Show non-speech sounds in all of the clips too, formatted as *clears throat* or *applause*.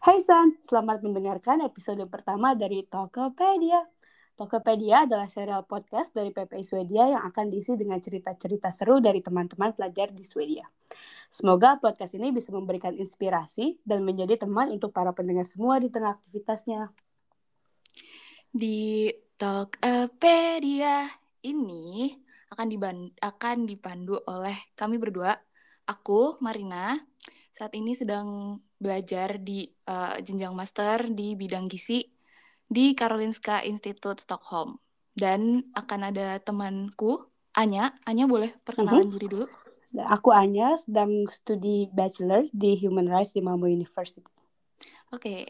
Hai San, selamat mendengarkan episode pertama dari Tokopedia. Tokopedia adalah serial podcast dari PPI Swedia yang akan diisi dengan cerita-cerita seru dari teman-teman pelajar di Swedia. Semoga podcast ini bisa memberikan inspirasi dan menjadi teman untuk para pendengar semua di tengah aktivitasnya. Di Tokopedia ini akan, akan dipandu oleh kami berdua, aku, Marina, saat ini sedang belajar di uh, jenjang master di bidang gizi di Karolinska Institute Stockholm. Dan akan ada temanku, Anya. Anya boleh perkenalan uh -huh. diri dulu? Aku Anya, sedang studi bachelor di Human Rights di Malmo University. Oke, okay.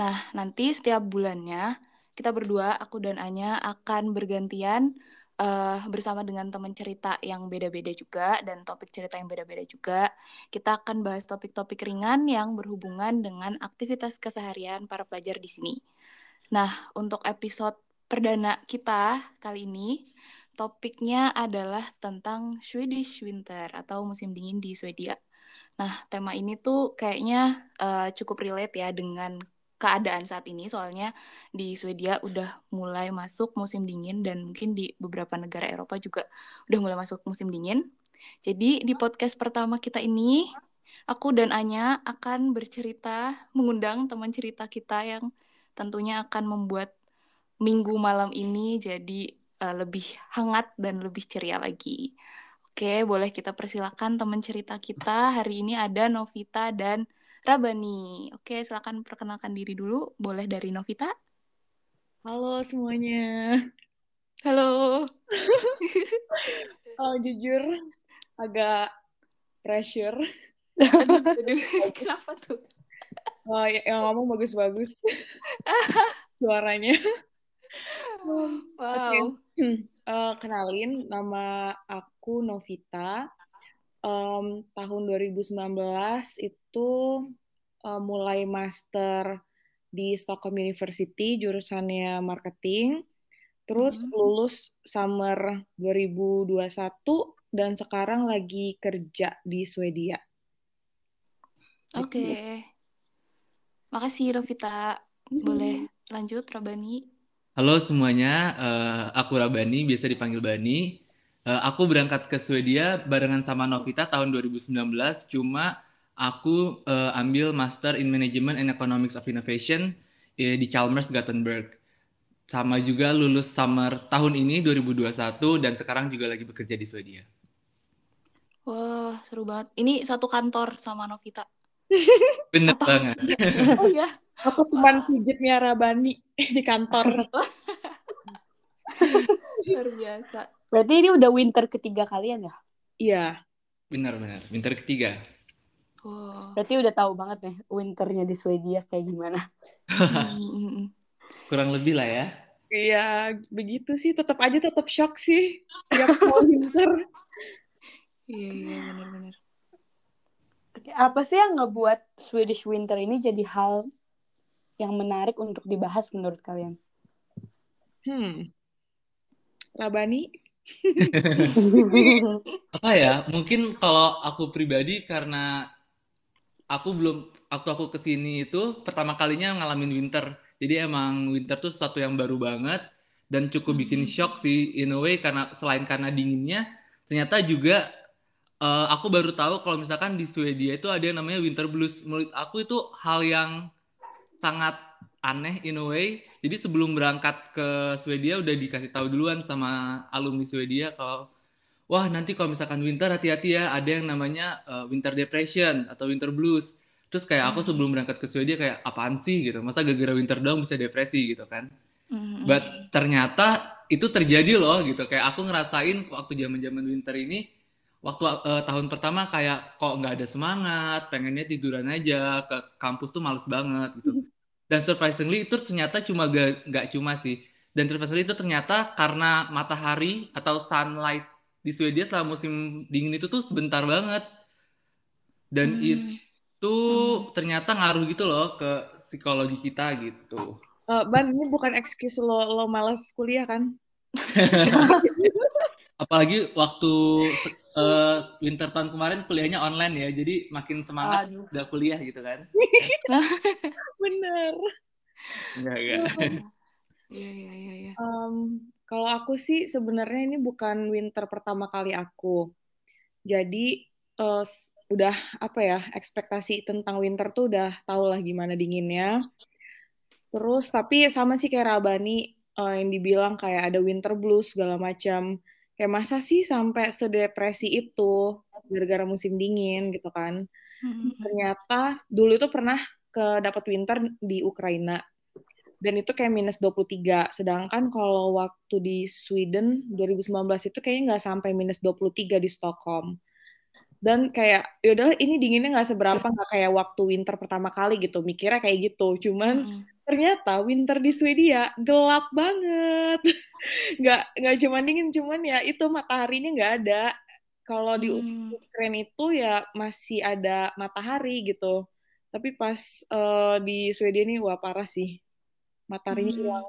nah nanti setiap bulannya kita berdua, aku dan Anya akan bergantian uh, bersama dengan teman cerita yang beda-beda juga dan topik cerita yang beda-beda juga. Kita akan bahas topik-topik ringan yang berhubungan dengan aktivitas keseharian para pelajar di sini. Nah, untuk episode perdana kita kali ini, topiknya adalah tentang Swedish Winter atau musim dingin di Swedia. Nah, tema ini tuh kayaknya uh, cukup relate ya dengan keadaan saat ini soalnya di Swedia udah mulai masuk musim dingin dan mungkin di beberapa negara Eropa juga udah mulai masuk musim dingin. Jadi di podcast pertama kita ini aku dan Anya akan bercerita mengundang teman cerita kita yang tentunya akan membuat minggu malam ini jadi uh, lebih hangat dan lebih ceria lagi. Oke, boleh kita persilakan teman cerita kita. Hari ini ada Novita dan Rabani. Oke, silakan perkenalkan diri dulu. Boleh dari Novita? Halo semuanya. Halo. *laughs* oh, jujur agak pressure. Aduh, aduh. *laughs* kenapa tuh? Oh, yang ngomong bagus-bagus. *laughs* Suaranya. Wow. Okay. *clears throat* Uh, kenalin, nama aku Novita um, tahun 2019 itu uh, mulai master di Stockholm University jurusannya marketing. Terus mm -hmm. lulus summer 2021 dan sekarang lagi kerja di Swedia. Oke. Okay. Makasih Rovita. Boleh lanjut Rabani. Halo semuanya, uh, aku Rabani, biasa dipanggil Bani. Uh, aku berangkat ke Swedia barengan sama Novita tahun 2019, cuma aku uh, ambil Master in Management and Economics of Innovation uh, di Chalmers Gothenburg. Sama juga lulus summer tahun ini 2021 dan sekarang juga lagi bekerja di Swedia. Wah, seru banget. Ini satu kantor sama Novita. Bener Apa? banget. *laughs* oh iya. Aku teman pijitnya Rabani di kantor. *laughs* Luar biasa. Berarti ini udah winter ketiga kalian ya? Iya. Benar-benar, winter ketiga. Oh. Berarti udah tahu banget nih winternya di Swedia kayak gimana. Kurang lebih lah ya. Iya, begitu sih. Tetap aja tetap shock sih. Tiap mau winter. Iya, iya benar-benar. Apa sih yang ngebuat Swedish winter ini jadi hal yang menarik untuk dibahas menurut kalian? Hmm. Rabani? *laughs* apa ya mungkin kalau aku pribadi karena aku belum waktu aku ke sini itu pertama kalinya ngalamin winter jadi emang winter tuh sesuatu yang baru banget dan cukup bikin hmm. shock sih in a way karena selain karena dinginnya ternyata juga uh, aku baru tahu kalau misalkan di Swedia itu ada yang namanya winter blues menurut aku itu hal yang sangat aneh in a way. Jadi sebelum berangkat ke Swedia udah dikasih tahu duluan sama alumni Swedia kalau wah nanti kalau misalkan winter hati-hati ya ada yang namanya uh, winter depression atau winter blues. Terus kayak aku hmm. sebelum berangkat ke Swedia kayak apaan sih gitu. Masa gara-gara winter doang bisa depresi gitu kan. Mm-hmm. But ternyata itu terjadi loh gitu. Kayak aku ngerasain waktu zaman-zaman winter ini waktu uh, tahun pertama kayak kok nggak ada semangat, pengennya tiduran aja, ke kampus tuh males banget gitu dan surprisingly itu ternyata cuma nggak cuma sih dan surprisingly itu ternyata karena matahari atau sunlight di Swedia selama musim dingin itu tuh sebentar banget dan hmm. itu hmm. ternyata ngaruh gitu loh ke psikologi kita gitu. Uh, Ban ini bukan excuse lo lo malas kuliah kan? *laughs* Apalagi waktu eh, winter tahun kemarin kuliahnya online ya, jadi makin semangat Aduh. udah kuliah gitu kan. *laughs* Bener. Enggak, enggak. *laughs* Iya iya iya iya. Kalau aku sih sebenarnya ini bukan winter pertama kali aku. Jadi s- udah apa ya ekspektasi tentang winter tuh udah tau lah gimana dinginnya. Terus tapi sama sih kayak Rabani eh, yang dibilang kayak ada winter blues segala macam. Kayak masa sih sampai sedepresi itu gara-gara musim dingin gitu kan. Mm-mm. Ternyata dulu itu pernah ke dapat winter di Ukraina dan itu kayak minus 23. Sedangkan kalau waktu di Sweden 2019 itu kayaknya nggak sampai minus 23 di Stockholm. Dan kayak yaudah ini dinginnya nggak seberapa nggak kayak waktu winter pertama kali gitu. Mikirnya kayak gitu. Cuman Mm-mm. ternyata winter di Swedia gelap banget. *laughs* Nggak nggak cuma dingin, cuman ya itu mataharinya nggak ada. Kalau di Hmm. Ukraine itu ya masih ada matahari gitu. Tapi pas eh, di Swedia ini wah parah sih. Mataharinya Hmm. hilang,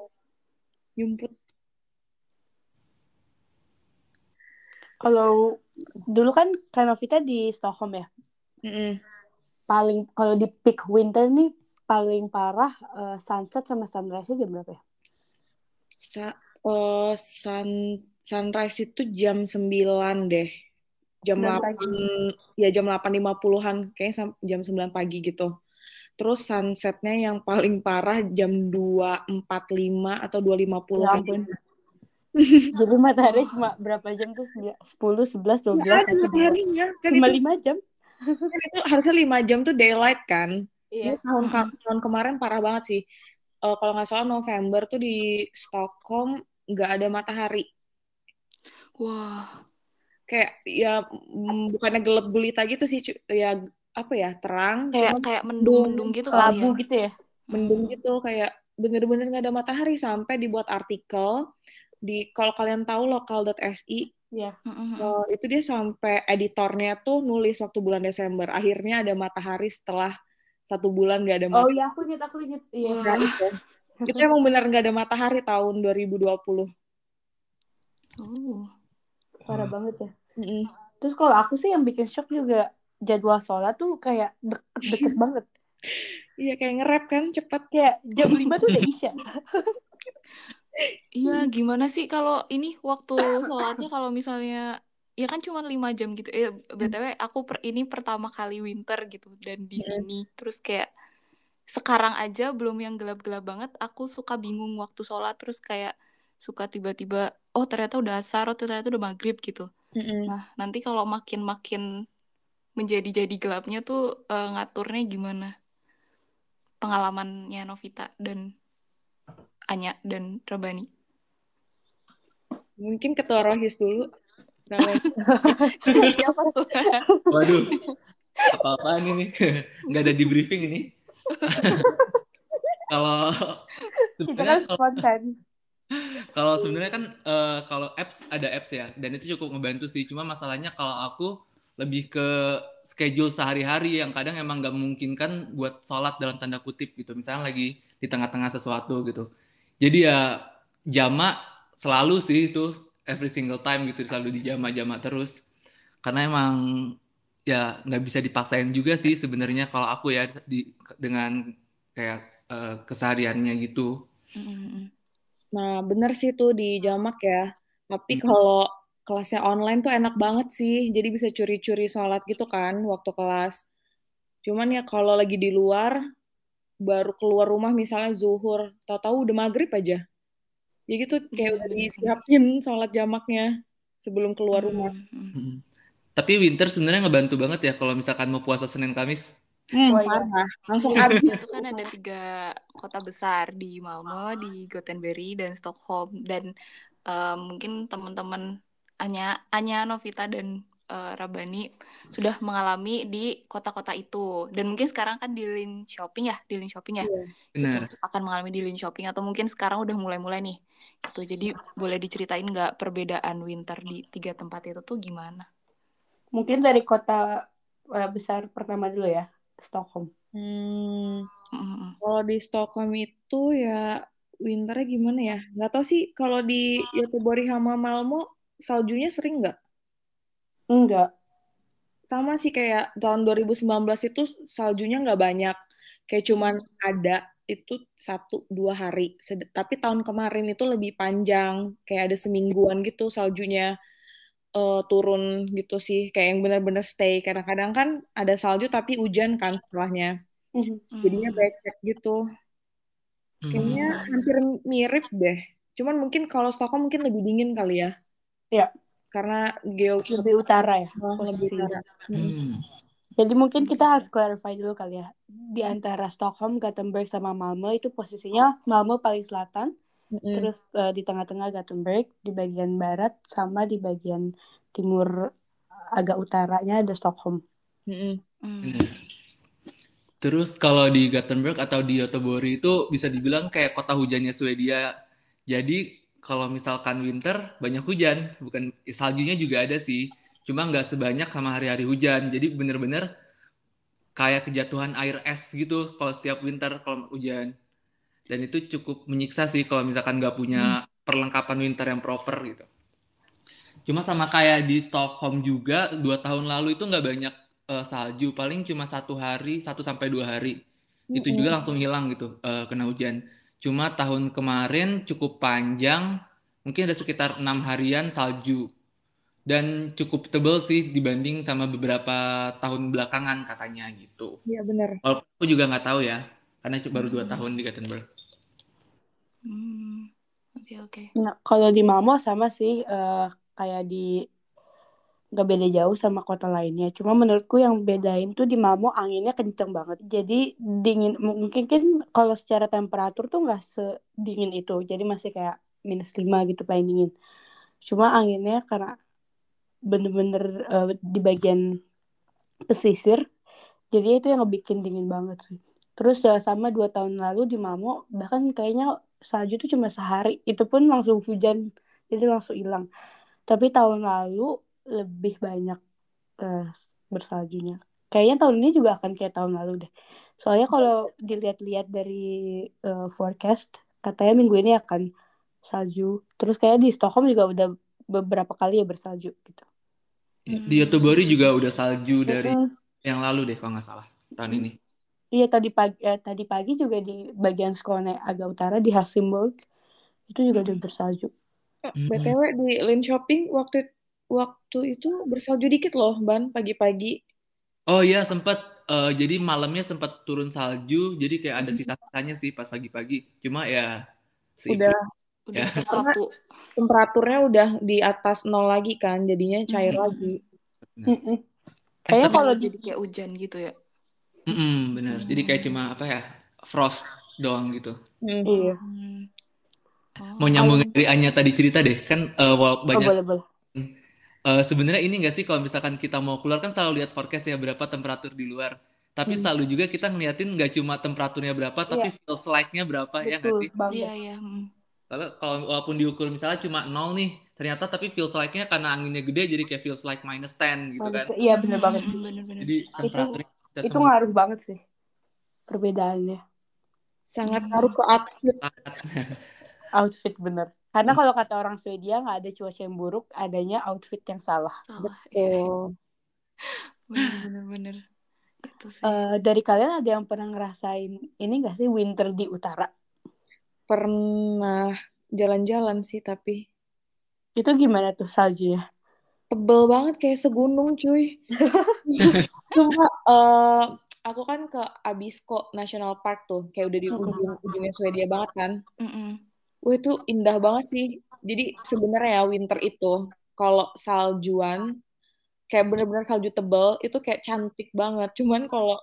yumput. Kalau dulu kan Kanovita di Stockholm ya. Mm-mm. Paling kalau di peak winter nih paling parah eh, sunset sama sunrise-nya jam berapa ya? Sa- eh, sun, sunrise itu jam 9 deh. Jam 9 8, pagi. ya jam 8.50-an, kayaknya jam 9 pagi gitu. Terus sunsetnya yang paling parah jam 2.45 atau 2.50. Ya ampun. *laughs* Jadi matahari *laughs* cuma berapa jam tuh? Dia- 10, 11, 12, Nggak ada 1, 2. mataharinya. Kan Cuma itu, 5 jam. kan itu harusnya 5 jam tuh daylight kan. Iya. Ini tahun, ka- tahun kemarin parah banget sih. Eh, kalau nggak salah November tuh di Stockholm nggak ada matahari. Wah. Kayak ya bukannya gelap gulita gitu sih, ya apa ya terang, Kayak cuman kayak mendung-mendung gitu kali ya. Labu gitu ya. mendung Hmm. gitu kayak bener-bener nggak ada matahari sampai dibuat artikel di kalau kalian tahu lokal.si Iya. Mm-mm. eh, itu dia sampai editornya tuh nulis waktu bulan Desember akhirnya ada matahari setelah satu bulan nggak ada Oh matahari. iya aku ingat aku ingat. Iya. Nah, itu. *laughs* itu emang bener nggak ada matahari tahun 2020. Oh. Parah banget ya. Mm-mm. Terus kalau aku sih yang bikin shock juga jadwal sholat tuh kayak deket-deket *laughs* banget. Iya kayak nge-rap kan cepet. Kayak jam 5 tuh udah isya. Iya, gimana sih kalau ini waktu sholatnya kalau misalnya ya kan cuma lima jam gitu. Eh, BTW aku per, ini pertama kali winter gitu dan di Mm. sini terus kayak sekarang aja belum yang gelap-gelap banget, aku suka bingung waktu sholat terus kayak suka tiba-tiba oh ternyata udah asar, oh ternyata udah maghrib gitu. Mm-mm. Nah, nanti kalau makin-makin menjadi-jadi gelapnya tuh eh, ngaturnya gimana? Pengalamannya Novita dan Anya dan Rabani. Mungkin ketua rohis dulu. Namanya. *laughs* Siapa tuh? Waduh. Apa-apaan ini? Nggak ada di briefing ini. *laughs* Kalau Kita kan sebenarnya kalau spontan. kalau sebenarnya kan eh, kalau apps ada apps ya dan itu cukup ngebantu sih. Cuma masalahnya kalau aku lebih ke schedule sehari-hari yang kadang emang nggak memungkinkan buat sholat dalam tanda kutip gitu. Misalnya lagi di tengah-tengah sesuatu gitu. Jadi ya jamak selalu sih itu every single time gitu selalu di jamak-jamak terus. Karena emang ya nggak bisa dipaksain juga sih sebenarnya kalau aku ya di dengan kayak eh, kesehariannya gitu. Nah, bener sih tuh di jamak ya. Tapi Mm. kalau kelasnya online tuh enak banget sih. Jadi bisa curi-curi sholat gitu kan waktu kelas. Cuman ya kalau lagi di luar, baru keluar rumah misalnya zuhur, tahu-tahu udah maghrib aja. Ya gitu Iya, kayak udah bener-bener. disiapin sholat jamaknya sebelum keluar rumah. Mm-mm. Mm. Tapi winter sebenarnya ngebantu banget ya kalau misalkan mau puasa Senin Kamis. Hmm, Oh iya. parah. Langsung Iya, habis. itu kan ada tiga kota besar di Malmö, di Gothenburg, dan Stockholm. Dan eh, mungkin teman-teman Anya, Anya, Novita, dan eh, Rabani sudah mengalami di kota-kota itu. Dan mungkin sekarang kan di Lin Shopping ya, di Lin Shopping ya, Iya. gitu. Benar. Akan mengalami di Lin Shopping atau mungkin sekarang udah mulai-mulai nih. Gitu. Jadi boleh diceritain nggak perbedaan winter di tiga tempat itu tuh gimana? Mungkin dari kota eh, besar pertama dulu ya, Stockholm. Hmm, Mm-mm. kalau di Stockholm itu ya winternya gimana ya? Nggak tahu sih kalau di Göteborg sama Malmo saljunya sering nggak? Enggak. Sama sih kayak tahun 2019 itu saljunya nggak banyak. Kayak cuman ada itu satu dua hari. Sed- Tapi tahun kemarin itu lebih panjang. Kayak ada semingguan gitu saljunya eh, turun gitu sih. Kayak yang benar-benar stay. Kadang-kadang kan ada salju tapi hujan kan setelahnya. Mhm. Jadinya Hmm. becek gitu. Kayaknya Hmm. hampir mirip deh. Cuman mungkin kalau Stockholm mungkin lebih dingin kali ya. Ya. Karena geo Lebih utara ya lebih posisinya. utara. Mm. Hmm. Jadi mungkin kita harus clarify dulu kali ya. Di antara Stockholm, Gothenburg, sama Malmö itu posisinya Malmö paling selatan, Mm-mm. terus eh, di tengah-tengah Gothenburg, di bagian barat, sama di bagian timur agak utaranya ada Stockholm. Mm-mm. Hmm. Bener. Terus kalau di Gothenburg atau di Göteborg itu bisa dibilang kayak kota hujannya Swedia. Jadi kalau misalkan winter banyak hujan, bukan saljunya juga ada sih. Cuma nggak sebanyak sama hari-hari hujan. Jadi bener-bener kayak kejatuhan air es gitu kalau setiap winter kalau hujan. Dan itu cukup menyiksa sih kalau misalkan nggak punya perlengkapan winter yang proper gitu. Cuma sama kayak di Stockholm juga dua tahun lalu itu nggak banyak eh, salju, paling cuma satu hari, satu sampai dua hari. Itu juga langsung hilang gitu eh, kena hujan. Cuma tahun kemarin cukup panjang, mungkin ada sekitar enam harian salju dan cukup tebel sih dibanding sama beberapa tahun belakangan katanya gitu. Iya bener. Walaupun aku juga nggak tahu ya, karena baru dua Hmm. tahun di Gothenburg. Hmm. Oke oke. Nah, kalau di Malmö sama sih eh, kayak di nggak beda jauh sama kota lainnya. Cuma menurutku yang bedain tuh di Malmö anginnya kenceng banget. Jadi dingin mungkin kan kalau secara temperatur tuh nggak sedingin itu. Jadi masih kayak minus 5 gitu paling dingin. Cuma anginnya karena bener-bener eh, di bagian pesisir. Jadi itu yang ngebikin dingin banget sih. Terus ya sama dua tahun lalu di Malmö bahkan kayaknya salju tuh cuma sehari. Itu pun langsung hujan. Jadi langsung hilang. Tapi tahun lalu lebih banyak eh, bersaljunya. Kayaknya tahun ini juga akan kayak tahun lalu deh. Soalnya kalau dilihat-lihat dari eh, forecast, katanya minggu ini akan salju. Terus kayak di Stockholm juga udah beberapa kali ya bersalju gitu. Hmm. Di Göteborg juga udah salju dari yang lalu deh kalau nggak salah tahun ini. Iya tadi pagi eh, tadi pagi juga di bagian Skåne agak utara di Helsingborg itu juga udah bersalju. Mm-mm. BTW di Linköping waktu waktu itu bersalju dikit loh, Ban, pagi-pagi. Oh iya sempat eh, jadi malamnya sempat turun salju, jadi kayak ada sisa-sisanya sih pas pagi-pagi. Cuma ya seimbang. Udah Udah Ya. tersapu. temperaturnya udah di atas nol lagi kan, jadinya cair Hmm. lagi. Eh, Kayaknya tapi- kalau jadi kayak hujan gitu ya. Mm-mm, bener. Jadi kayak cuma apa ya frost doang gitu. Hmm. iya. Hmm. Oh. Mau nyambung dari Anya tadi cerita deh kan eh, wal- Oh, banyak boleh boleh. Eh, sebenarnya ini nggak sih kalau misalkan kita mau keluar kan selalu lihat forecast ya berapa temperatur di luar. Tapi Hmm. selalu juga kita ngeliatin nggak cuma temperaturnya berapa, tapi feels like-nya berapa ya nggak Betul sih? banget. Iya iya. hmm. Kalau kalau walaupun diukur misalnya cuma nol nih, ternyata tapi feels like-nya karena anginnya gede jadi kayak feels like minus 10 gitu kan. Iya bener banget. Hmm, Bener-bener. Jadi temperaturnya bisa Itu semua ngaruh banget sih perbedaannya. Sangat Hmm. ngaruh ke outfit. *laughs* Outfit bener. Karena kalau kata orang Swedia nggak ada cuaca yang buruk, adanya outfit yang salah. Salah. Betul. Bener-bener *laughs* bener. Itu sih. Eh, dari kalian ada yang pernah ngerasain ini nggak sih winter di utara? Pernah jalan-jalan sih tapi Itu gimana tuh saljunya? tebel banget kayak segunung cuy. *laughs* Cuma eh, aku kan ke Abisko National Park tuh, kayak udah di ujung ujungnya Swedia banget kan. Mm-mm. Wah itu indah banget sih. Jadi sebenarnya ya winter itu kalau saljuan kayak bener-bener salju tebel itu kayak cantik banget. Cuman kalau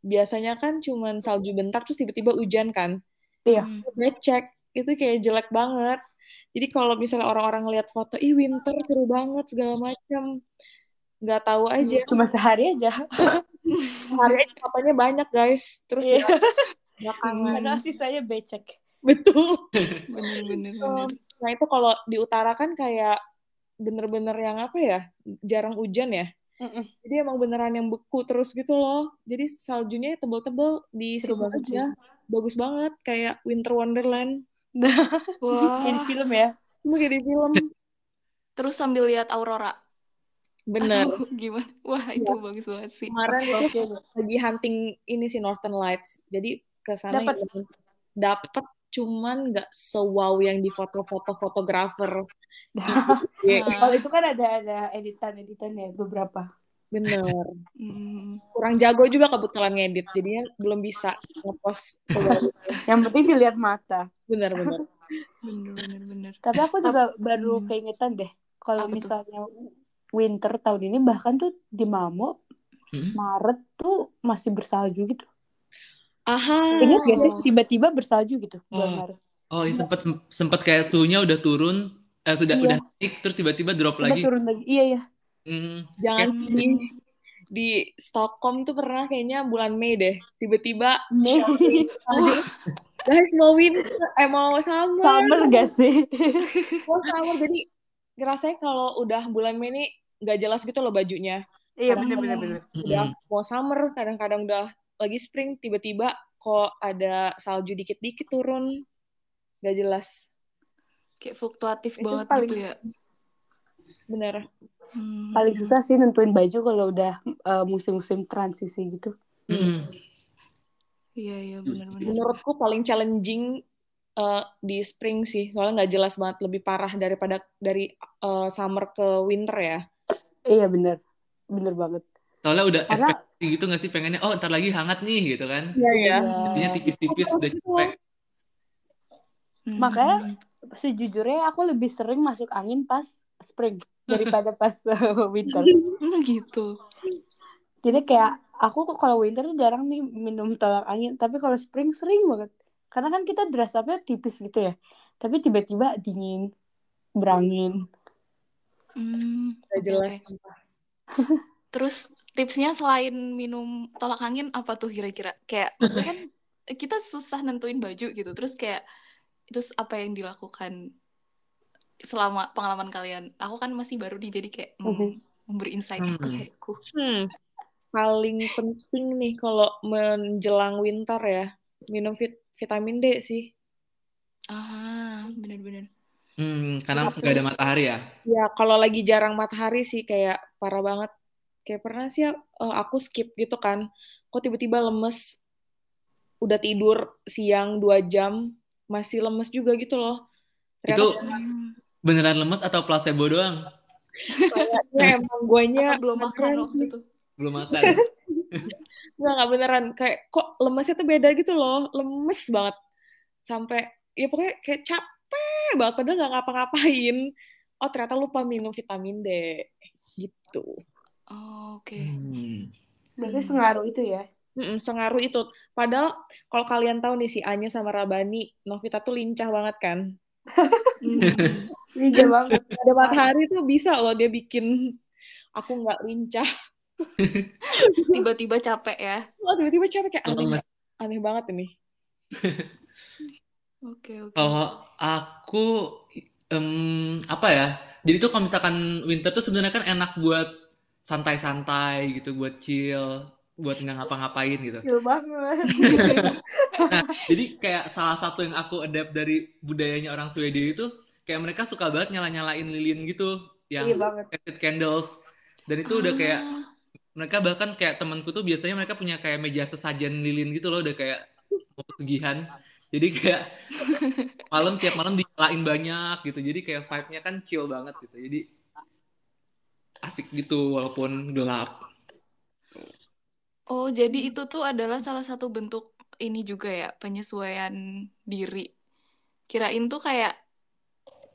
biasanya kan cuman salju bentar terus tiba-tiba hujan kan. Iya. Hmm. Becek itu kayak jelek banget. Jadi kalau misalnya orang-orang ngeliat foto, ih winter seru banget segala macam. Nggak tahu aja. Cuma sehari aja. *laughs* Hari aja fotonya banyak guys. Terus Iya. belakangan. Padahal sisanya becek. *laughs* Betul. Bener-bener bener. Nah itu kalau di utara kan kayak bener-bener yang apa ya, jarang hujan ya. Mm-mm. Jadi emang beneran yang beku terus gitu loh. Jadi saljunya tebel-tebel di banget aja. Bagus banget kayak Winter Wonderland. *laughs* Wah. Kayak di film ya. Cuma kayak di film. Terus sambil lihat aurora. Bener. Aduh, *laughs* gimana? Wah, itu bagus banget sih. Kemarin itu lagi hunting ini sih Northern Lights. Jadi ke sana yang dapat cuman nggak sewow yang di foto-foto fotografer. *laughs* Iya, Ah, Kalau itu kan ada ada editan-editan ya beberapa. bener. mm, Kurang jago juga kebetulan ngedit, jadinya belum bisa ngepost. Yang penting dilihat mata. Bener-bener. bener bener bener. Tapi aku juga baru Hmm. keingetan deh. Kalau misalnya winter tahun ini bahkan tuh di Mamo Hmm. Maret tuh masih bersalju gitu. Aha. Ingat gak sih Oh. tiba-tiba bersalju gitu bulan Oh. Maret. Oh, iya sempet sempet kayak suhunya udah turun, eh sudah Iya. udah naik terus tiba-tiba drop Tiba lagi. turun lagi. Iya ya. Hmm, Jangan kayak- sedih. Di Stockholm tuh pernah kayaknya bulan Mei deh. Tiba-tiba Mei. *laughs* guys mau winter, eh mau summer. Summer gak sih? *laughs* Mau summer. Jadi ngerasanya kalau udah bulan Mei ini nggak jelas gitu loh bajunya. Iya bener-bener. bener. Udah mau summer, kadang-kadang udah lagi spring, tiba-tiba kok ada salju dikit-dikit turun. Gak jelas. Kayak fluktuatif Itu banget paling- gitu ya. Bener. Hmm. Paling susah sih nentuin baju kalau udah uh, musim-musim transisi gitu. Mm-mm. Iya iya benar-benar. Menurutku paling challenging eh, di spring sih. Soalnya nggak jelas banget. Lebih parah daripada dari eh, summer ke winter ya. Iya bener. Bener banget. Soalnya udah Karena- ekspektasi gitu nggak sih pengennya, oh ntar lagi hangat nih gitu kan. Iya, Iya. Jadinya tipis-tipis udah capek. Hmm. Makanya sejujurnya aku lebih sering masuk angin pas spring daripada pas uh, *laughs* winter. Hmm, gitu. Jadi kayak aku kok kalau winter tuh jarang nih minum tolak angin, tapi kalau spring sering banget. Karena kan kita dress up-nya tipis gitu ya. Tapi tiba-tiba dingin, berangin. Hmm, Gak jelas. oke. *laughs* Terus tipsnya selain minum tolak angin apa tuh kira-kira? Kayak kan *laughs* kita susah nentuin baju gitu. Terus kayak terus apa yang dilakukan selama pengalaman kalian? Aku kan masih baru nih jadi kayak mm, memberi insight Hmm. ke diriku. Hmm. Paling penting nih kalau menjelang winter ya. Minum vit- vitamin D sih. Ah, benar-benar. Hmm, karena nggak ada matahari ya. Ya kalau lagi jarang matahari sih kayak parah banget. Kayak pernah sih eh, aku skip gitu kan. Kok tiba-tiba lemes. Udah tidur siang 2 jam. Masih lemes juga gitu loh. Itu Ternyata Hmm. beneran lemes atau placebo doang? kayaknya emang guanya Apa belum makan waktu itu? Belum makan. *laughs* Nggak, nggak beneran. Kayak kok lemesnya tuh beda gitu loh. Lemes banget. Sampai, ya pokoknya kayak capek banget. Padahal nggak ngapa-ngapain. Oh ternyata lupa minum vitamin D. Gitu. Oh, oke. Hmm. Berarti Hmm. sengaruh itu ya. Mm-mm, sengaruh itu. Padahal kalau kalian tahu nih si Anya sama Rabani, Novita tuh lincah banget kan. *laughs* Iya banget. *laughs* Ada matahari tuh bisa loh dia bikin aku nggak lincah. *laughs* Tiba-tiba capek ya. Wah, tiba-tiba capek kayak aneh, Lemes. aneh banget ini. Oke, oke. Kalau aku em, apa ya? Jadi tuh kalau misalkan winter tuh sebenarnya kan enak buat santai-santai gitu, buat chill, buat nggak ngapa-ngapain gitu. Gila banget. *laughs* Nah, jadi kayak salah satu yang aku adapt dari budayanya orang Swedia itu kayak mereka suka banget nyala-nyalain lilin gitu, yang Iya candles. Dan itu udah kayak Ah, mereka bahkan kayak temanku tuh biasanya mereka punya kayak meja sesajen lilin gitu loh, udah kayak pesugihan. Jadi kayak *laughs* malam tiap malam dinyalain banyak gitu. Jadi kayak vibe-nya kan chill banget gitu. Jadi asik gitu walaupun gelap. Oh, jadi itu tuh adalah salah satu bentuk ini juga ya, penyesuaian diri. Kirain tuh kayak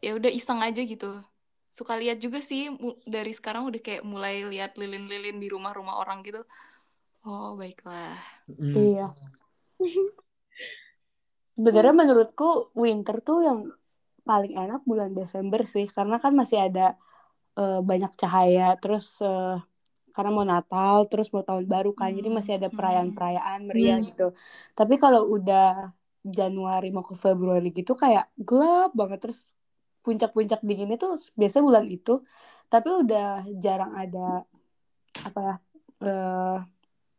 ya udah iseng aja gitu. Suka lihat juga sih dari sekarang udah kayak mulai lihat lilin-lilin di rumah-rumah orang gitu. Oh, baiklah. Mm. Iya. Sebenarnya menurutku winter tuh yang paling enak bulan Desember sih, karena kan masih ada eh, banyak cahaya, terus eh, karena mau Natal, terus mau tahun baru kan, jadi Hmm, masih ada hmm. perayaan-perayaan meriah Hmm. gitu. Tapi kalau udah Januari mau ke Februari gitu kayak gelap banget, terus puncak-puncak dinginnya tuh biasanya bulan itu, tapi udah jarang ada apa ya eh,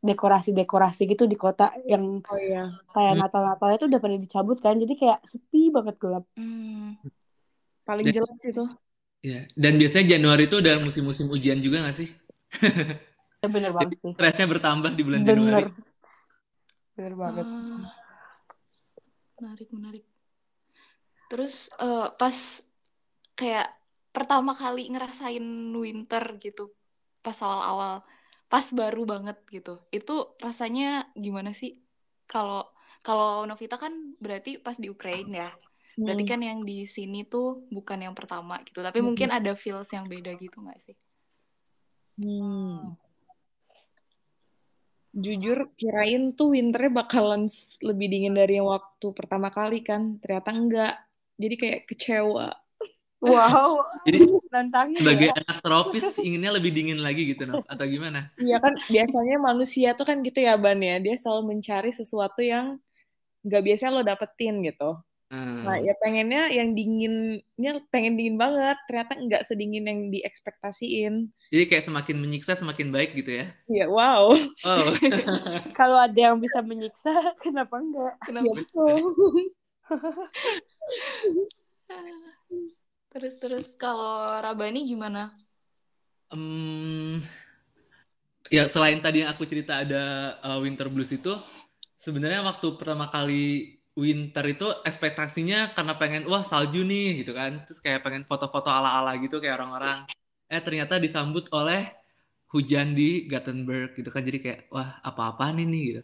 dekorasi-dekorasi gitu di kota yang Oh iya. kayak Hmm. Natal-Natalnya tuh udah pada dicabut kan jadi kayak sepi banget gelap Hmm. Paling jelas itu. Iya. Dan biasanya Januari itu udah musim-musim ujian juga nggak sih? *laughs* Ya bener Jadi banget sih. stresnya bertambah di bulan Bener. Januari. Bener banget. Ah, menarik, menarik. Terus eh, pas kayak pertama kali ngerasain winter gitu, pas awal-awal, pas baru banget gitu, itu rasanya gimana sih? Kalau kalau Novita kan berarti pas di Ukraina ya, berarti Hmm. kan yang di sini tuh bukan yang pertama gitu, tapi Hmm. mungkin ada feels yang beda gitu nggak sih? Hmm. Jujur kirain tuh winternya bakalan lebih dingin dari yang waktu pertama kali kan. Ternyata enggak. Jadi kayak kecewa. Wow, Jadi *laughs* nantangin sebagai ya. anak tropis inginnya lebih dingin lagi gitu, Nov. Atau gimana? Iya kan biasanya manusia tuh kan gitu ya Ban ya. Dia selalu mencari sesuatu yang nggak biasanya lo dapetin gitu. Nah Hmm. ya pengennya yang dinginnya pengen dingin banget. Ternyata nggak sedingin yang diekspektasiin. Jadi kayak semakin menyiksa semakin baik gitu ya. Iya wow. Oh. *laughs* Kalau ada yang bisa menyiksa, *laughs* kenapa enggak? Kenapa? betul. *laughs* Terus terus kalau Rabani gimana? Em, ya selain tadi yang aku cerita ada uh, Winter Blues itu, sebenarnya waktu pertama kali winter itu ekspektasinya karena pengen wah salju nih gitu kan, terus kayak pengen foto-foto ala-ala gitu kayak orang-orang. Eh ternyata disambut oleh hujan di Gothenburg gitu kan, jadi kayak wah apa-apaan ini gitu.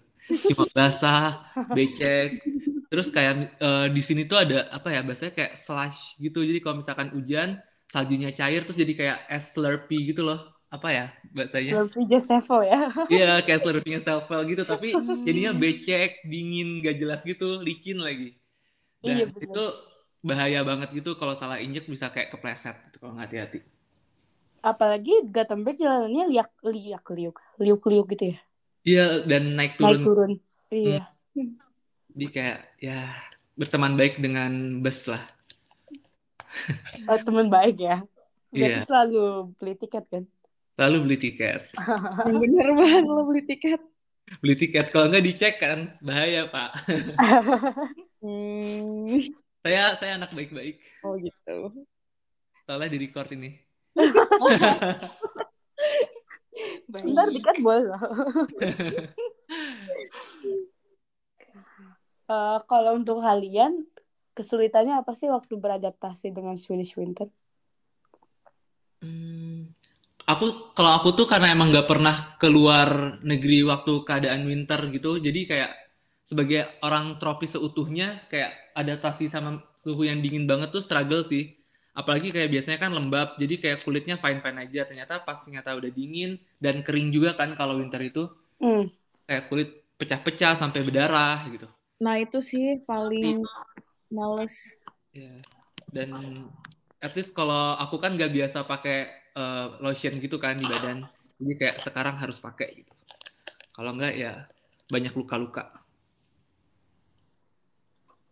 Cuma basah, becek. Terus kayak eh, di sini tuh ada apa ya bahasanya kayak slush gitu. Jadi kalau misalkan hujan, saljunya cair terus jadi kayak es slurpee gitu loh. Apa ya bahasanya? Slurpee just level ya. *laughs* Iya, kayak slurpee-nya Selfel gitu, tapi *laughs* Hmm. jadinya becek, dingin, gak jelas gitu, licin lagi. Iya, Dan bener. itu bahaya banget gitu kalau salah injek bisa kayak kepleset gitu kalau nggak hati-hati. Apalagi Gothenburg jalanannya liak liak liuk liuk liuk gitu ya. Iya, dan naik Naik turun. turun. Iya. Jadi kayak ya berteman baik dengan bus lah. Oh, teman baik ya. Berarti Iya. selalu beli tiket kan? Lalu beli tiket. *laughs* Bener banget lo beli tiket. Beli tiket kalau nggak dicek kan bahaya, Pak. *laughs* Hmm. Saya saya anak baik-baik. Oh gitu. Soalnya di record ini. Bentar *laughs* Baik. tiket boleh loh. Eh, kalau untuk kalian kesulitannya apa sih waktu beradaptasi dengan Swedish Winter? Aku kalau aku tuh karena emang nggak pernah keluar negeri waktu keadaan winter gitu, jadi kayak sebagai orang tropis seutuhnya kayak adaptasi sama suhu yang dingin banget tuh struggle sih. Apalagi kayak biasanya kan lembab, jadi kayak kulitnya fine-fine aja. Ternyata pas ternyata udah dingin dan kering juga kan kalau winter itu Hmm. kayak kulit pecah-pecah sampai berdarah gitu. Nah itu sih paling males. Ya. Dan at least kalau aku kan nggak biasa pakai eh, lotion gitu kan di badan. Jadi kayak sekarang harus pakai gitu. Kalau nggak ya banyak luka-luka.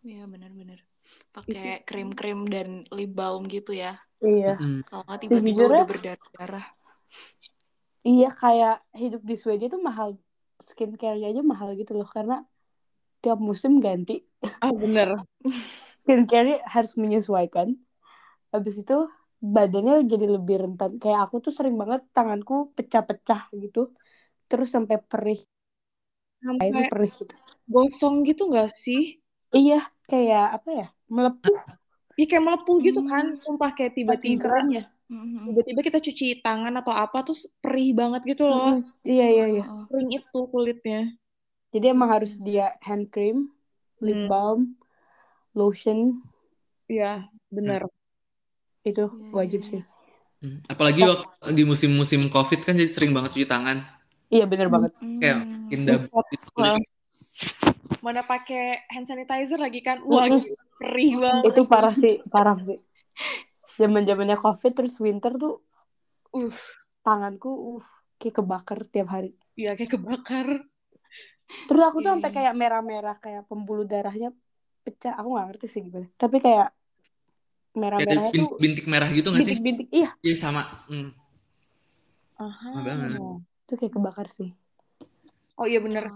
Iya benar-benar. Pakai krim-krim dan lip balm gitu ya. Iya. Mm. Kalau nggak tiba-tiba udah berdarah-darah. Iya kayak hidup di Swedia tuh mahal skincare-nya aja mahal gitu loh karena tiap musim ganti Ah bener. *laughs* skincare harus menyesuaikan. Habis itu badannya jadi lebih rentan. Kayak aku tuh sering banget tanganku pecah-pecah gitu. Terus sampai perih, Sampai perih gitu. gosong gitu gak sih? Iya, kayak apa ya? Melepuh Iya kayak melepuh gitu Hmm. kan. Sumpah kayak tiba-tiba kerennya. Mhm. tiba-tiba kita cuci tangan atau apa terus perih banget gitu loh. Mm-mm. Iya, iya, iya. Heeh. Kering itu kulitnya. Jadi emang harus dia hand cream, lip Hmm. balm, lotion Iya, bener. Itu Iya, wajib iya, sih. Mm. Apalagi waktu di musim-musim COVID kan jadi sering banget cuci tangan. Iya bener banget. Kayak Hmm. indah gitu. Mana pakai hand sanitizer lagi kan? Wah, perih banget. Itu parah sih, parah sih. Zaman zamannya covid terus winter tuh Uh, tanganku uh kayak kebakar tiap hari. iya kayak kebakar. Terus aku tuh Iya, sampai iya. kayak merah-merah kayak pembuluh darahnya pecah. Aku nggak ngerti sih gimana. Tapi kayak Bin- tuh bintik merah gitu nggak sih? bintik-bintik. Iya, Iya sama. Mm. Aha. Sama banget. itu kayak kebakar sih. Oh iya bener.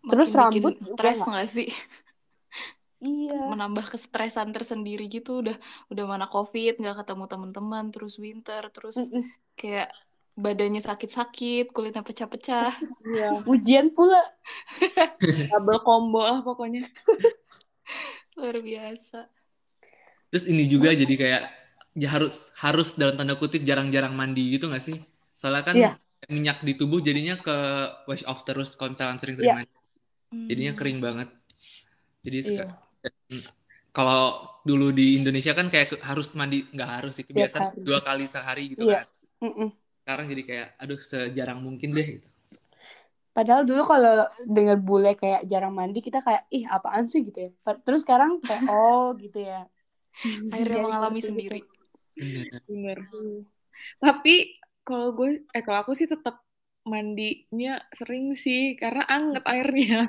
Terus Makin bikin rambut stres nggak? sih? Iya. menambah kestresan tersendiri gitu udah udah mana covid nggak ketemu teman-teman terus winter terus Mm-mm. kayak badannya sakit-sakit kulitnya pecah-pecah Iya. Ujian pula. *laughs* Double combo lah pokoknya. *laughs* luar biasa Terus ini juga jadi kayak ya harus harus dalam tanda kutip jarang-jarang mandi gitu nggak sih? Soalnya kan Iya. minyak di tubuh jadinya ke wash off terus kalau misalkan sering-sering Iya. mandi. Jadinya Hmm. kering banget. Jadi Iya. suka- kalau dulu di Indonesia kan kayak harus mandi nggak harus sih kebiasaan hari. dua kali sehari gitu Iya. kan. Mm-mm. Sekarang jadi kayak aduh sejarang mungkin deh gitu. Padahal dulu kalau denger bule kayak jarang mandi kita kayak ih apaan sih gitu ya. Terus sekarang kayak oh gitu ya. *laughs* akhirnya Jadi mengalami sendiri gitu. Bener. Tapi kalau gue, eh kalau aku sih tetap mandinya sering sih karena anget airnya.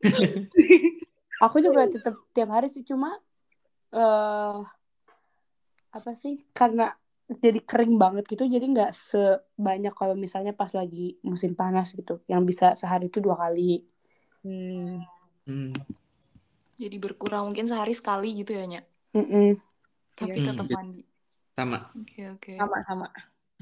*laughs* Aku juga tetap tiap hari sih cuma eh apa sih karena jadi kering banget gitu jadi nggak sebanyak kalau misalnya pas lagi musim panas gitu yang bisa sehari itu dua kali. Hmm. Hmm. jadi berkurang mungkin sehari sekali gitu ya Nya Mm-mm. tapi Iya. tetap Hmm. mandi Sama. oke oke Sama-sama.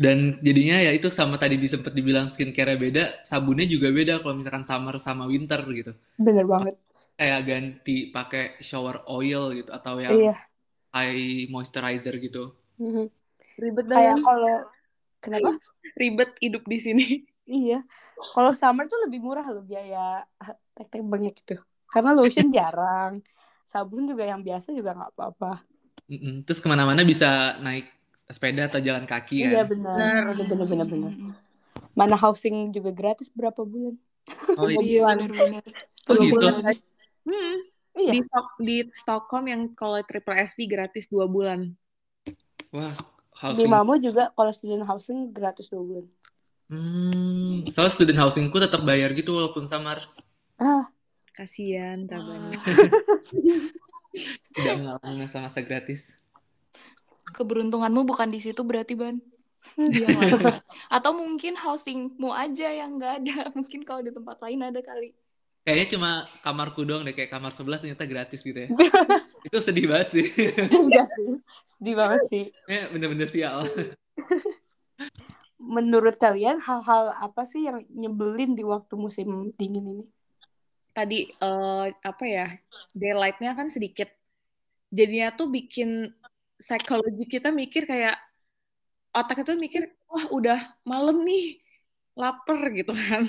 Dan jadinya ya itu sama tadi disempet dibilang skincare beda, sabunnya juga beda kalau misalkan summer sama winter gitu. Bener banget. Kayak ganti pakai shower oil gitu atau yang Iya. high moisturizer gitu. Mhm. Ribet dah Kayak ya. kalau kenapa? *laughs* Ribet hidup di sini. Iya. Kalau summer tuh lebih murah loh biaya tek-tek banyak gitu. Karena lotion jarang. Sabun juga yang biasa juga nggak apa-apa. Mm-mm. Terus ke mana-mana bisa naik sepeda atau jalan kaki Iya kan. benar. Benar benar benar benar. Mana housing juga gratis berapa bulan? Oh Dua iya bulan. benar-benar Oh Dua gitu. bulan, guys. Hmm. Iya. Di, Stok- di Stockholm yang kalau triple SP gratis dua bulan. Wah, Di housing. Mamo juga kalau student housing gratis dua bulan. Hmm, soalnya student housingku tetap bayar gitu walaupun summer. Ah, Kasian Rabani. Tidak *laughs* mengalami masa-masa gratis. keberuntunganmu bukan di situ berarti ban lain. atau mungkin housingmu aja yang nggak ada *laughs* mungkin kalau di tempat lain ada kali Kayaknya cuma kamarku doang deh, kayak kamar sebelah ternyata gratis gitu ya. *laughs* Itu sedih banget sih. enggak sih. Sedih banget sih. Ya, bener-bener sial. Menurut kalian hal-hal apa sih yang nyebelin di waktu musim dingin ini? Tadi eh, apa ya? Daylightnya kan sedikit. Jadinya tuh bikin psikologi kita mikir kayak otak itu mikir wah udah malam nih lapar gitu kan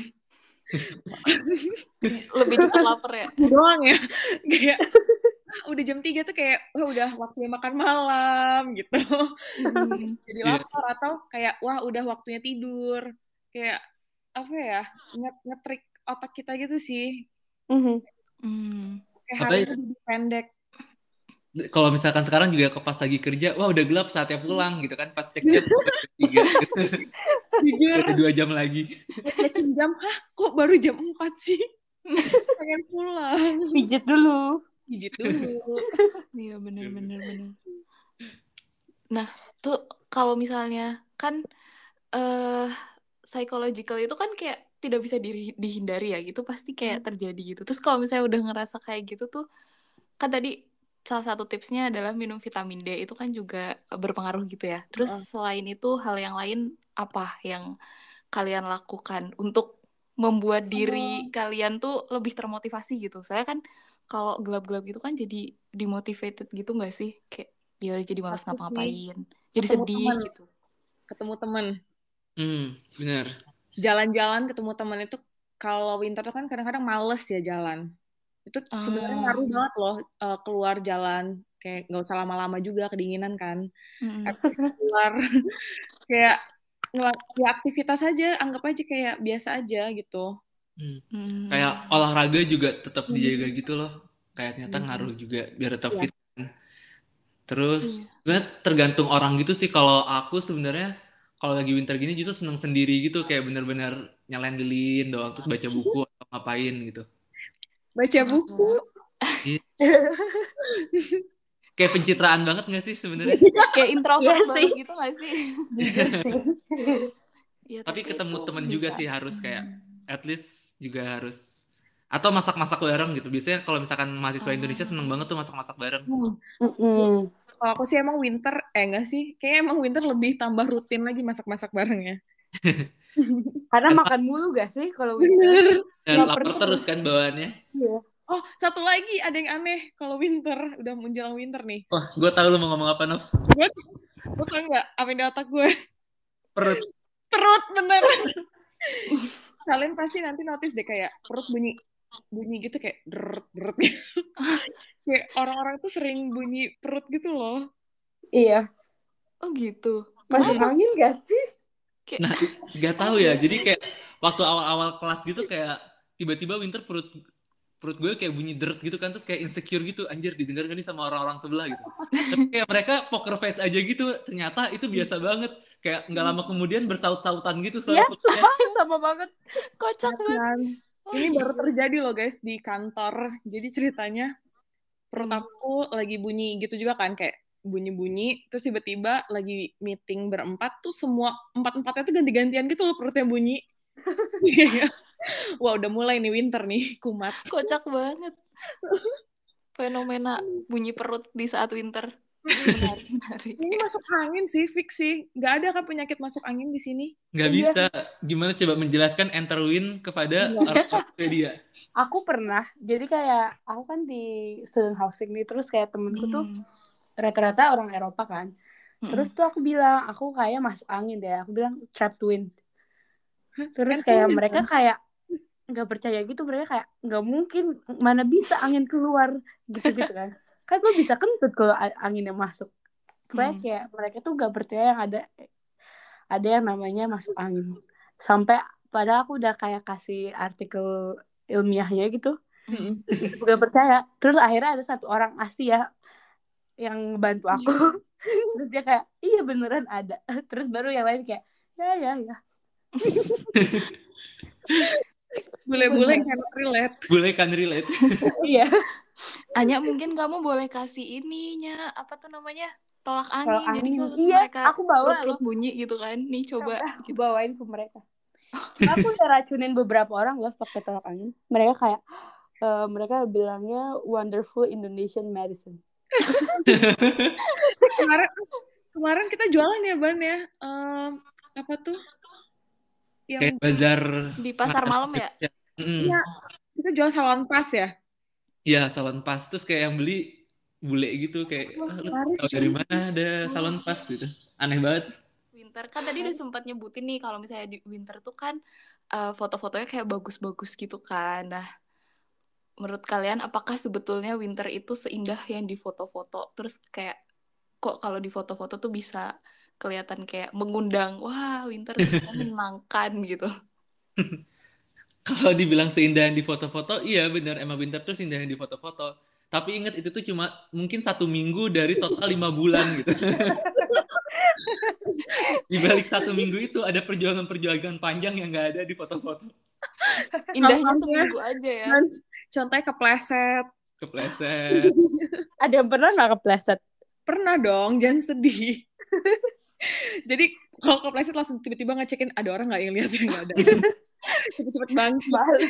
*laughs* lebih cepat lapar ya Itu doang ya *laughs* kayak "Ah, udah jam 3 tuh kayak wah udah waktunya makan malam gitu Hmm. *laughs* jadi Iya. lapar atau kayak wah udah waktunya tidur kayak apa ya nge- ngetrik otak kita gitu sih Mhm. Hmm. kayak Apa hari itu jadi pendek Kalau misalkan sekarang juga ke pas lagi kerja, wah udah gelap saatnya pulang *laughs* gitu kan. Pas cek jam tiga, gitu. jujur Udah dua jam lagi. ngecekin jam hah kok baru jam 4 sih *laughs* pengen pulang Pijet dulu. pijit dulu *laughs* Iya bener bener bener. Nah tuh kalau misalnya kan eh psychological itu kan kayak tidak bisa diri- dihindari ya gitu pasti kayak terjadi gitu. Terus kalau misalnya udah ngerasa kayak gitu tuh kan tadi salah satu tipsnya adalah minum vitamin D itu kan juga berpengaruh gitu ya. Terus Heeh. selain itu hal yang lain apa yang kalian lakukan untuk membuat diri kalian tuh lebih termotivasi gitu. Saya kan kalau gelap-gelap gitu kan jadi demotivated gitu nggak sih? Kayak ya udah jadi malas ngapa-ngapain. Jadi ketemu sedih teman. gitu. ketemu temen Hmm, bener. Jalan-jalan ketemu temen itu kalau winter tuh kan kadang-kadang males ya jalan itu sebenarnya Ah. ngaruh banget loh eh, keluar jalan kayak nggak usah lama-lama juga kedinginan kan. At least keluar *laughs* kayak ya aktivitas aja anggap aja kayak biasa aja gitu Hmm. Hmm. Kayak olahraga juga tetap dijaga gitu loh. Kayak ternyata Hmm. ngaruh juga biar tetap Iya. fit. kan. Terus sebenarnya tergantung orang gitu sih. Kalau aku sebenarnya kalau lagi winter gini justru seneng sendiri gitu. Kayak bener-bener nyalain lilin doang. Terus baca buku atau ngapain gitu. baca buku *laughs* Kayak pencitraan banget gak sih sebenarnya? kayak introvert Iya banget sih. gitu gak sih? *laughs* Ya, Tapi ketemu itu temen juga bisa. sih harus kayak at least juga harus Atau masak-masak bareng gitu. Biasanya kalau misalkan mahasiswa Ah. Indonesia seneng banget tuh masak-masak bareng. Mm-mm. Kalau aku sih emang winter, eh enggak sih, kayaknya emang winter lebih tambah rutin lagi masak-masak barengnya. *laughs* Karena makan mulu gak sih kalau winter? Dan Lapar terus kan bawaannya. Iya. Oh, satu lagi ada yang aneh kalau winter, udah menjelang winter nih. Wah, gue tahu lu mau ngomong apa, Nov. Gue, gue tau nggak apa yang di otak gue? Perut. Perut, bener. *laughs* Kalian pasti nanti notice deh kayak perut bunyi bunyi gitu kayak deret deret gitu. *laughs* kayak orang-orang tuh sering bunyi perut gitu loh. Iya. Oh gitu. Masuk angin gak sih? Kayak, Nah, gak *laughs* tahu ya. Jadi kayak waktu awal-awal kelas gitu kayak tiba-tiba winter perut perut gue kayak bunyi deret gitu kan terus kayak insecure gitu anjir didengar gak nih sama orang-orang sebelah gitu tapi kayak mereka poker face aja gitu ternyata itu biasa banget kayak nggak lama kemudian bersaut-sautan gitu Iya, suara perutnya. sama, sama banget. kocak banget. Oh, ini iya. baru terjadi loh guys di kantor. Jadi ceritanya perut Hmm. aku lagi bunyi gitu juga kan kayak bunyi-bunyi terus tiba-tiba lagi meeting berempat tuh semua empat-empatnya tuh ganti-gantian gitu loh perutnya bunyi. *laughs* Wah udah mulai nih winter nih kumat. Kocak banget. Fenomena bunyi perut di saat winter. Menarik, menarik. *laughs* Ini masuk angin sih fix sih. Nggak ada kan penyakit masuk angin di sini. nggak Iya. bisa gimana coba menjelaskan Enterwin kepada Iya. orang media *laughs* Aku pernah, jadi kayak aku kan di student housing nih, terus kayak temenku tuh Hmm. rata-rata orang Eropa kan. Mm-mm. Terus tuh aku bilang, aku kayak masuk angin deh. Aku bilang trapped wind. Terus kayak mereka kayak nggak percaya gitu. Mereka kayak nggak mungkin, mana bisa angin keluar gitu-gitu kan. Kan gue bisa kentut kalau anginnya masuk. Pokoknya Hmm. kayak mereka tuh nggak percaya yang ada ada yang namanya masuk angin. Sampai padahal aku udah kayak kasih artikel ilmiahnya gitu. Mm. Gak percaya. Terus akhirnya ada satu orang Asia yang bantu aku. *laughs* Terus dia kayak, iya beneran ada. *laughs* Terus baru yang lain kayak, ya ya ya. *laughs* Bule-bule cannot relate. boleh kan relate Iya. Anya mungkin kamu boleh kasih ininya apa tuh namanya tolak angin, Tolak jadi angin. kalau Iya, mereka aku bawa perut-perut bunyi gitu kan nih coba Aku gitu. bawain ke mereka. Aku udah racunin beberapa orang loh pakai tolak angin. Mereka kayak, eh, mereka bilangnya wonderful Indonesian medicine. *laughs* Kemarin kemarin kita jualan ya ban ya. Em, apa tuh? Yang kayak bazar di pasar malam ya Mm. Iya. kita jual salon pas ya. Iya, salon pas. Terus kayak yang beli bule gitu kayak Wah, ah, lu dari mana ada salon pas gitu. Aneh banget. winter kan tadi udah sempat nyebutin nih kalau misalnya di winter tuh kan eh, foto-fotonya kayak bagus-bagus gitu kan nah menurut kalian apakah sebetulnya winter itu seindah yang di foto-foto terus kayak kok kalau di foto-foto tuh bisa kelihatan kayak mengundang wah winter *laughs* menyenangkan gitu *laughs* Kalau dibilang seindah yang di foto-foto, iya benar emang winter tuh seindah yang di foto-foto. Tapi ingat itu tuh cuma mungkin satu minggu dari total lima bulan gitu. *laughs* di balik satu minggu itu ada perjuangan-perjuangan panjang yang nggak ada di foto-foto. indahnya seminggu aja ya contohnya kepleset. Kepleset. *laughs* Ada yang pernah nggak kepleset? Pernah dong, jangan sedih. *laughs* Jadi kalau kepleset langsung tiba-tiba ngecekin ada orang nggak yang lihat ya nggak ada. Cepet-cepet bangkit. *laughs* Malu.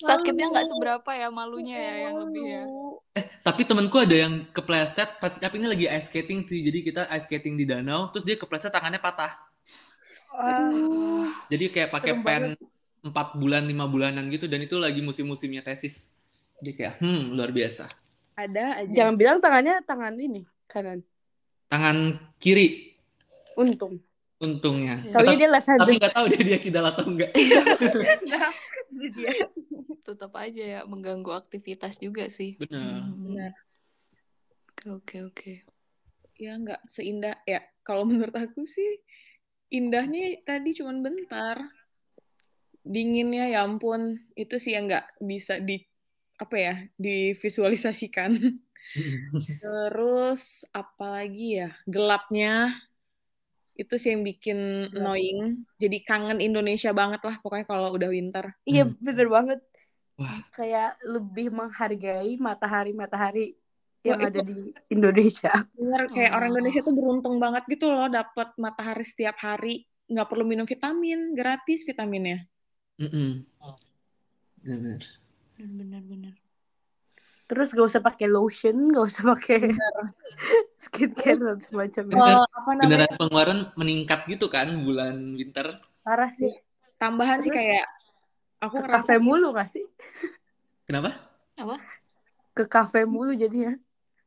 sakitnya nggak seberapa ya malunya ya yang lebih ya Tapi temenku ada yang kepleset, tapi ini lagi ice skating sih. Jadi kita ice skating di danau, terus dia kepleset tangannya patah. Wah, Jadi kayak pakai pen 4 bulan, 5 bulanan gitu dan itu lagi musim-musimnya tesis. Jadi kayak hmm luar biasa. Ada aja. Jangan bilang tangannya tangan ini kanan. Tangan kiri Untung. Untungnya. Taunya dia left Tapi handed. nggak tahu dia dia kidal atau enggak. *laughs* Nah, dia. tetap aja ya mengganggu aktivitas juga sih Benar. Hmm. Benar. oke oke oke Ya nggak seindah. Ya kalau menurut aku sih indahnya tadi cuman bentar. Dinginnya ya ampun itu sih yang nggak bisa di apa ya divisualisasikan. *laughs* Terus apalagi ya gelapnya itu sih yang bikin Gelap. annoying. Jadi kangen Indonesia banget lah pokoknya kalau udah winter. Iya Hmm. bener banget. Wah. Kayak lebih menghargai matahari-matahari yang Wah, ada di Indonesia. Bener kayak orang Oh. Indonesia tuh beruntung banget gitu loh dapat matahari setiap hari. Nggak perlu minum vitamin, gratis vitaminnya. Mm-mm. Benar. Benar-benar. Terus gak usah pakai lotion, gak usah pakai *laughs* skincare dan semacamnya. Apa namanya? Beneran pengeluaran meningkat gitu kan bulan winter. Parah sih. Tambahan sih Terus- kayak aku Ke kafe mulu gak sih? Kenapa? Apa? Ke kafe mulu jadinya.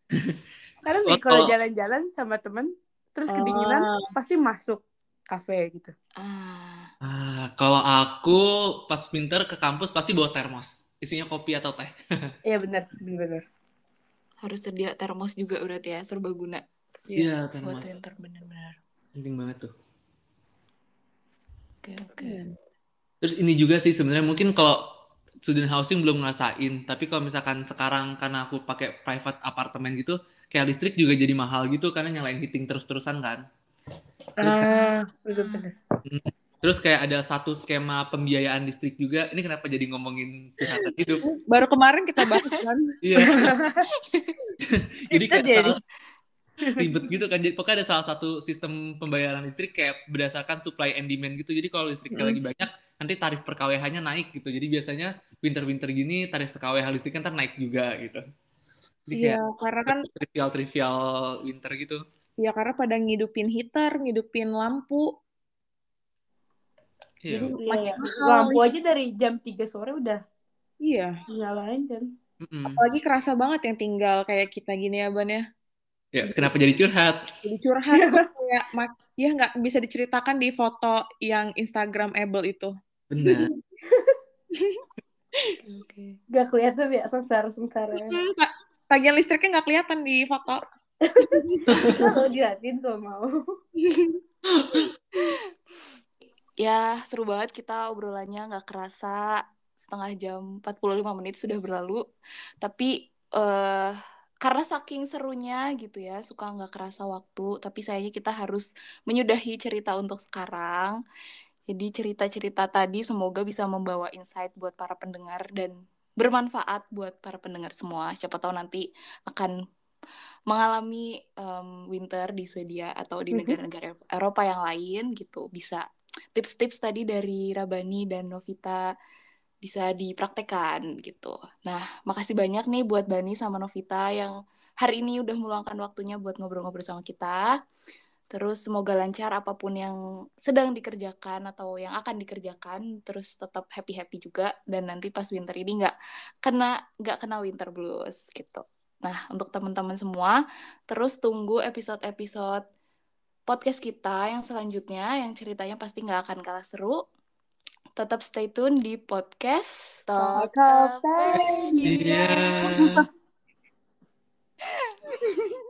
*laughs* Karena nih Oh, kalau jalan-jalan sama temen, terus kedinginan, Oh. pasti masuk kafe gitu. Ah, Ah, kalau aku pas winter ke kampus pasti bawa termos. Isinya kopi atau teh. *laughs* Iya bener, bener-bener. harus sedia termos juga berarti ya, serbaguna Iya, buat termos. winter benar-benar. Penting banget tuh. Oke, oke. Terus ini juga sih sebenarnya mungkin kalau student housing belum ngerasain, tapi kalau misalkan sekarang karena aku pakai private apartemen gitu, kayak listrik juga jadi mahal gitu karena nyalain heating terus-terusan kan. Terus Ah, bener-bener. Terus kayak ada satu skema pembiayaan listrik juga. Ini kenapa jadi ngomongin curhatan *laughs* hidup? baru kemarin kita bahas kan. *laughs* Iya. *laughs* jadi kayak jadi- salah- ribet gitu kan. Jadi pokoknya ada salah satu sistem pembayaran listrik kayak berdasarkan supply and demand gitu. Jadi kalau listriknya Mm. lagi banyak, nanti tarif per KWH-nya naik gitu. Jadi biasanya winter-winter gini tarif per KWH listriknya ntar naik juga gitu. Iya, karena kan trivial-trivial winter gitu. ya karena pada ngidupin heater, ngidupin lampu. Iya. Jadi Iya, iya. Lampu aja dari jam 3 sore udah Iya, nyalain kan. Mm-mm. apalagi kerasa banget yang tinggal kayak kita gini ya, Ban ya. Ya, kenapa jadi curhat? Jadi curhat tuh *laughs* kayak mak ya nggak bisa diceritakan di foto yang Instagramable itu. Benar. *laughs* Oke. Gak kelihatan ya sengsara-sengsara. Hmm, ta- tagihan listriknya nggak kelihatan di foto. *laughs* Kalau diliatin tuh mau. Ya, seru banget kita obrolannya nggak kerasa setengah jam 45 menit sudah berlalu. Tapi eh karena saking serunya gitu ya, suka nggak kerasa waktu. Tapi sayangnya kita harus menyudahi cerita untuk sekarang. Jadi cerita-cerita tadi semoga bisa membawa insight buat para pendengar dan bermanfaat buat para pendengar semua. Siapa tahu nanti akan mengalami em, winter di Swedia atau di Mhm. negara-negara Eropa yang lain gitu. Bisa tips-tips tadi dari Rabani dan Novita bisa dipraktekkan gitu. Nah, makasih banyak nih buat Bani sama Novita yang hari ini udah meluangkan waktunya buat ngobrol-ngobrol sama kita. Terus semoga lancar apa pun yang sedang dikerjakan atau yang akan dikerjakan, terus tetap happy-happy juga dan nanti pas winter ini nggak kena nggak kena winter blues gitu. Nah, untuk teman-teman semua, terus tunggu episode-episode podcast kita yang selanjutnya yang ceritanya pasti nggak akan kalah seru. Tetap stay tune di podcast Tokopedia. *laughs*